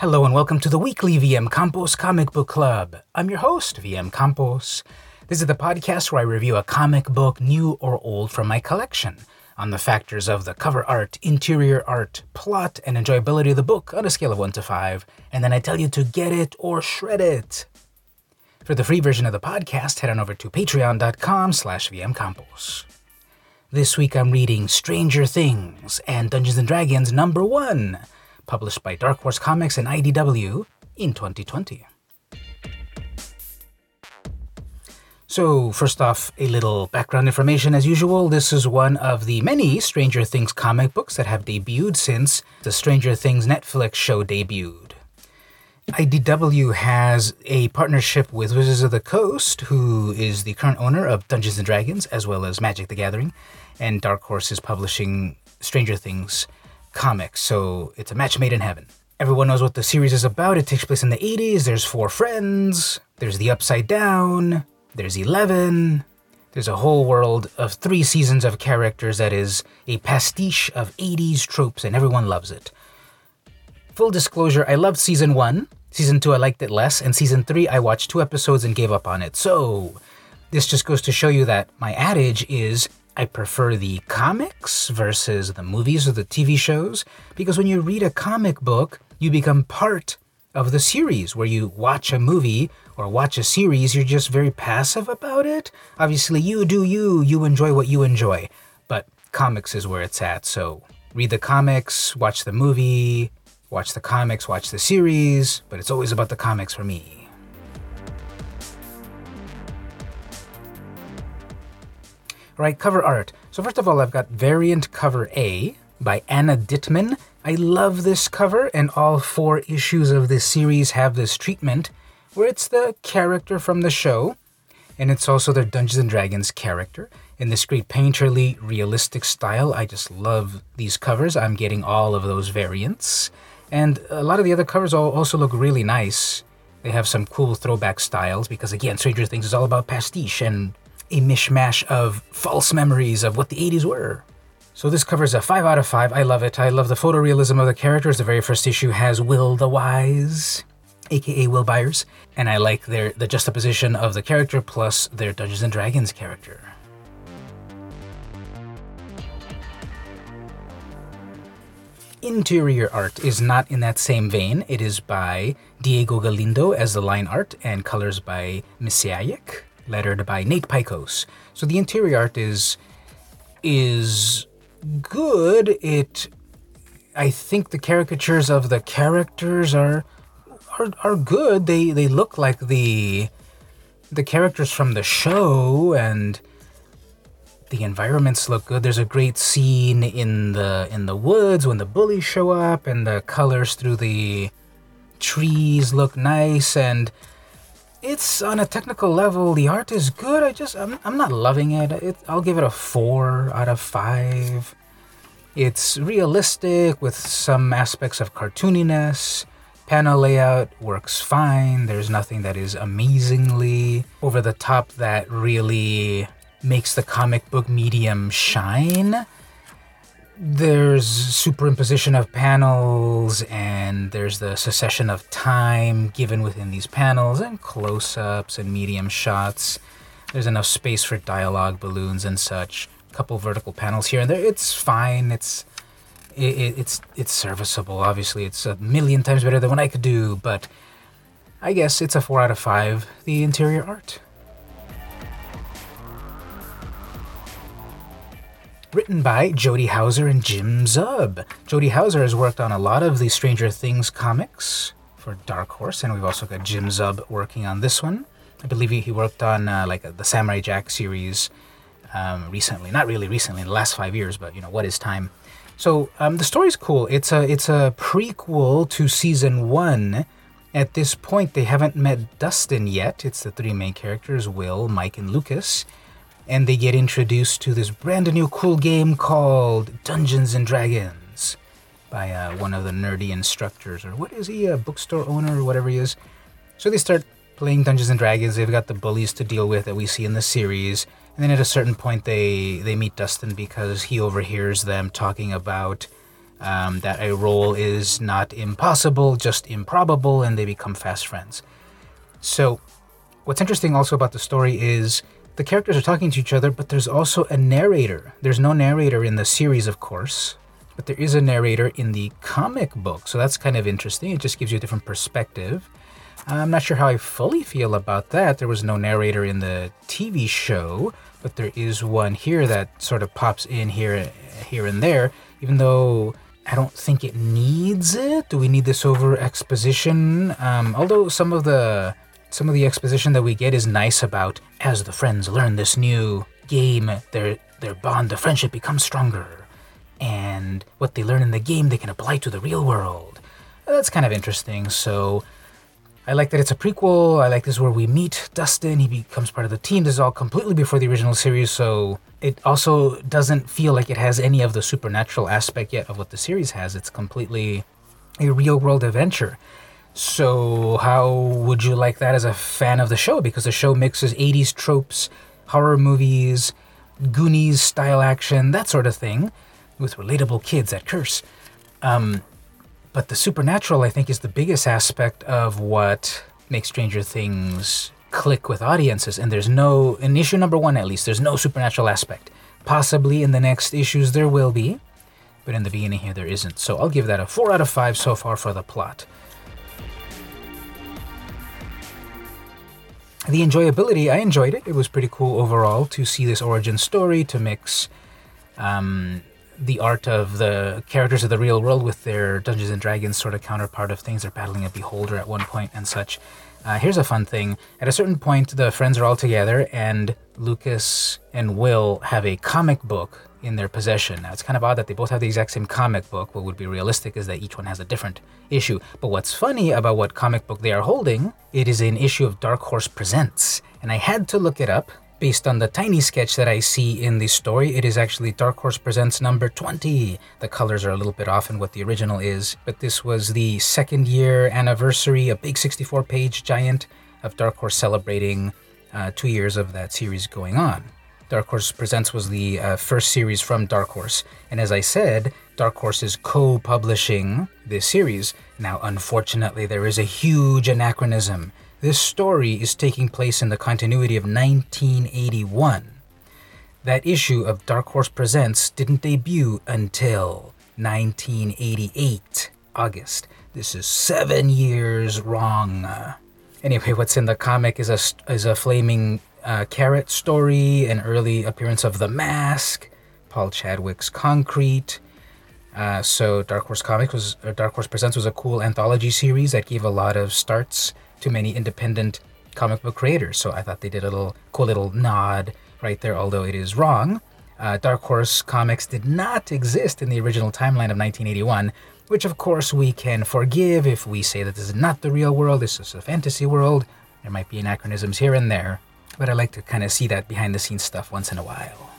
Hello and welcome to the weekly VM Campos Comic Book Club. I'm your host, VM Campos. This is the podcast where I review a comic book, new or old, from my collection on the factors of the cover art, interior art, plot, and enjoyability of the book on a scale of 1 to 5, and then I tell you to get it or shred it. For the free version of the podcast, head on over to patreon.com slash vmcampos. This week I'm reading Stranger Things and Dungeons & Dragons number 1, published by Dark Horse Comics and IDW in 2020. So, first off, a little background information as usual. This is one of the many Stranger Things comic books that have debuted since the Stranger Things Netflix show debuted. IDW has a partnership with Wizards of the Coast, who is the current owner of Dungeons and Dragons, as well as Magic the Gathering, and Dark Horse is publishing Stranger Things comics, so it's a match made in heaven. Everyone knows what the series is about. It takes place in the 80s. There's four friends, there's the Upside Down, there's Eleven. There's a whole world of three seasons of characters that is a pastiche of 80s tropes, and everyone loves it. Full disclosure, I loved season one. Season 2, I liked it less, and season 3, I watched two episodes and gave up on it. So, this just goes to show you that my adage is I prefer the comics versus the movies or the TV shows, because when you read a comic book, you become part of the series. Where you watch a movie or watch a series, you're just very passive about it. Obviously, you do you, you enjoy what you enjoy, but comics is where it's at. So, read the comics, watch the movie, watch the comics, watch the series, but it's always about the comics for me. Right, cover art. So, first of all, I've got variant cover A by Anna Dittmann. I love this cover, and all four issues of this series have this treatment where it's the character from the show, and it's also their Dungeons and Dragons character in this great painterly, realistic style. I just love these covers. I'm getting all of those variants. And a lot of the other covers also look really nice. They have some cool throwback styles because, again, Stranger Things is all about pastiche and a mishmash of false memories of what the 80s were. So this covers a 5 out of 5. I love it. I love the photorealism of the characters. The very first issue has Will the Wise, aka Will Byers, and I like their the juxtaposition of the character plus their Dungeons and Dragons character. interior art is not in that same vein. It is by Diego Galindo as the line art and colors by Msassyk, lettered by Nate Piekos. So the interior art is is good. It I think the caricatures of the characters are are, are good. They they look like the the characters from the show and the environments look good. There's a great scene in the in the woods when the bullies show up, and the colors through the trees look nice. And it's on a technical level, the art is good. I just I'm I'm not loving it. it I'll give it a four out of five. It's realistic with some aspects of cartooniness. Panel layout works fine. There's nothing that is amazingly over the top that really makes the comic book medium shine. There's superimposition of panels, and there's the succession of time given within these panels, and close ups and medium shots. There's enough space for dialogue, balloons, and such. A couple vertical panels here and there. It's fine. It's it, it's it's serviceable. Obviously, it's a million times better than what I could do, but I guess it's a four out of five. The interior art. Written by Jody Houser and Jim Zub. Jody Houser has worked on a lot of the Stranger Things comics for Dark Horse, and we've also got Jim Zub working on this one. I believe he worked on uh, like the Samurai Jack series um, recently. Not really recently, in the last five years, but you know what is time. So um, the story's cool. It's a it's a prequel to season one. At this point, they haven't met Dustin yet. It's the three main characters: Will, Mike, and Lucas and they get introduced to this brand new cool game called Dungeons and Dragons by uh, one of the nerdy instructors, or what is he, a bookstore owner or whatever he is. So they start playing Dungeons and Dragons. They've got the bullies to deal with that we see in the series, and then at a certain point they they meet Dustin because he overhears them talking about um, that a roll is not impossible, just improbable, and they become fast friends. So, what's interesting also about the story is the characters are talking to each other, but there's also a narrator. There's no narrator in the series, of course, but there is a narrator in the comic book. So that's kind of interesting. It just gives you a different perspective. I'm not sure how I fully feel about that. There was no narrator in the TV show, but there is one here that sort of pops in here, here and there. Even though I don't think it needs it. Do we need this over exposition? Um, although some of the some of the exposition that we get is nice about as the friends learn this new game, their their bond of friendship becomes stronger, and what they learn in the game they can apply to the real world. That's kind of interesting. So I like that it's a prequel. I like this where we meet Dustin. He becomes part of the team. This is all completely before the original series, so it also doesn't feel like it has any of the supernatural aspect yet of what the series has. It's completely a real world adventure. So, how would you like that as a fan of the show? Because the show mixes 80s tropes, horror movies, Goonies style action, that sort of thing, with relatable kids that curse. Um, but the supernatural, I think, is the biggest aspect of what makes Stranger Things click with audiences. And there's no, in issue number one at least, there's no supernatural aspect. Possibly in the next issues there will be, but in the beginning here there isn't. So I'll give that a 4 out of 5 so far for the plot. The enjoyability, I enjoyed it. It was pretty cool overall to see this origin story, to mix um, the art of the characters of the real world with their Dungeons and Dragons sort of counterpart of things. They're battling a beholder at one point and such. Uh, here's a fun thing. At a certain point, the friends are all together, and Lucas and Will have a comic book in their possession. Now, it's kind of odd that they both have the exact same comic book. What would be realistic is that each one has a different issue. But what's funny about what comic book they are holding, it is an issue of Dark Horse Presents. And I had to look it up Based on the tiny sketch that I see in the story, it is actually Dark Horse Presents number 20. The colors are a little bit off in what the original is, but this was the second year anniversary, a big 64 page giant of Dark Horse celebrating uh, two years of that series going on. Dark Horse Presents was the uh, first series from Dark Horse, and as I said, Dark Horse is co publishing this series. Now, unfortunately, there is a huge anachronism this story is taking place in the continuity of 1981. That issue of Dark Horse Presents didn't debut until 1988, August. This is seven years wrong. Anyway, what's in the comic is a, is a flaming uh, carrot story, an early appearance of The Mask, Paul Chadwick's Concrete. Uh, so Dark Horse Comics was, Dark Horse Presents was a cool anthology series that gave a lot of starts to many independent comic book creators. So I thought they did a little cool little nod right there, although it is wrong. Uh, Dark Horse Comics did not exist in the original timeline of 1981, which of course we can forgive if we say that this is not the real world, this is a fantasy world. There might be anachronisms here and there, but I like to kind of see that behind the scenes stuff once in a while.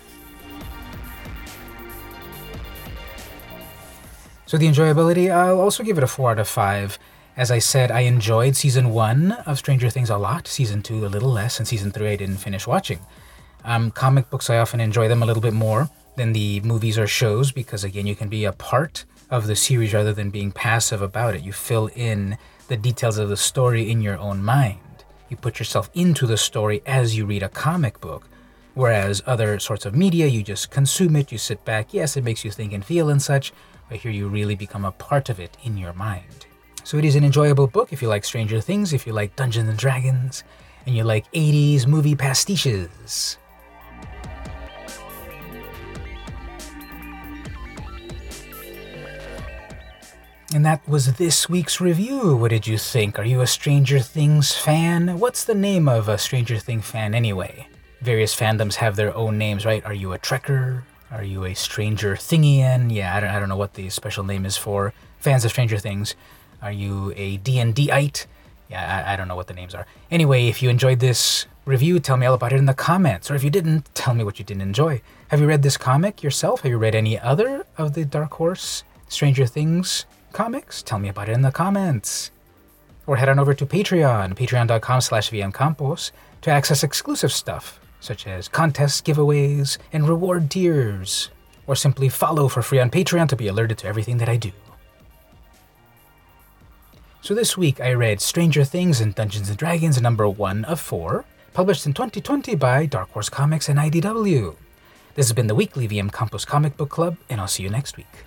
So the enjoyability, I'll also give it a 4 out of 5. As I said, I enjoyed season one of Stranger Things a lot, season two a little less, and season three I didn't finish watching. Um, comic books, I often enjoy them a little bit more than the movies or shows because, again, you can be a part of the series rather than being passive about it. You fill in the details of the story in your own mind. You put yourself into the story as you read a comic book. Whereas other sorts of media, you just consume it, you sit back, yes, it makes you think and feel and such, but here you really become a part of it in your mind. So it is an enjoyable book if you like Stranger Things, if you like Dungeons and Dragons, and you like 80s movie pastiches. And that was this week's review. What did you think? Are you a Stranger Things fan? What's the name of a Stranger Thing fan anyway? Various fandoms have their own names, right? Are you a Trekker? Are you a Stranger Thingian? Yeah, I don't, I don't know what the special name is for fans of Stranger Things. Are you a D&Dite? Yeah, I, I don't know what the names are. Anyway, if you enjoyed this review, tell me all about it in the comments. Or if you didn't, tell me what you didn't enjoy. Have you read this comic yourself? Have you read any other of the Dark Horse Stranger Things comics? Tell me about it in the comments. Or head on over to Patreon, patreon.com slash vmcampos, to access exclusive stuff, such as contests, giveaways, and reward tiers. or simply follow for free on Patreon to be alerted to everything that I do. So this week I read Stranger Things and Dungeons and Dragons number 1 of 4, published in 2020 by Dark Horse Comics and IDW. This has been the weekly VM Campos Comic Book Club, and I'll see you next week.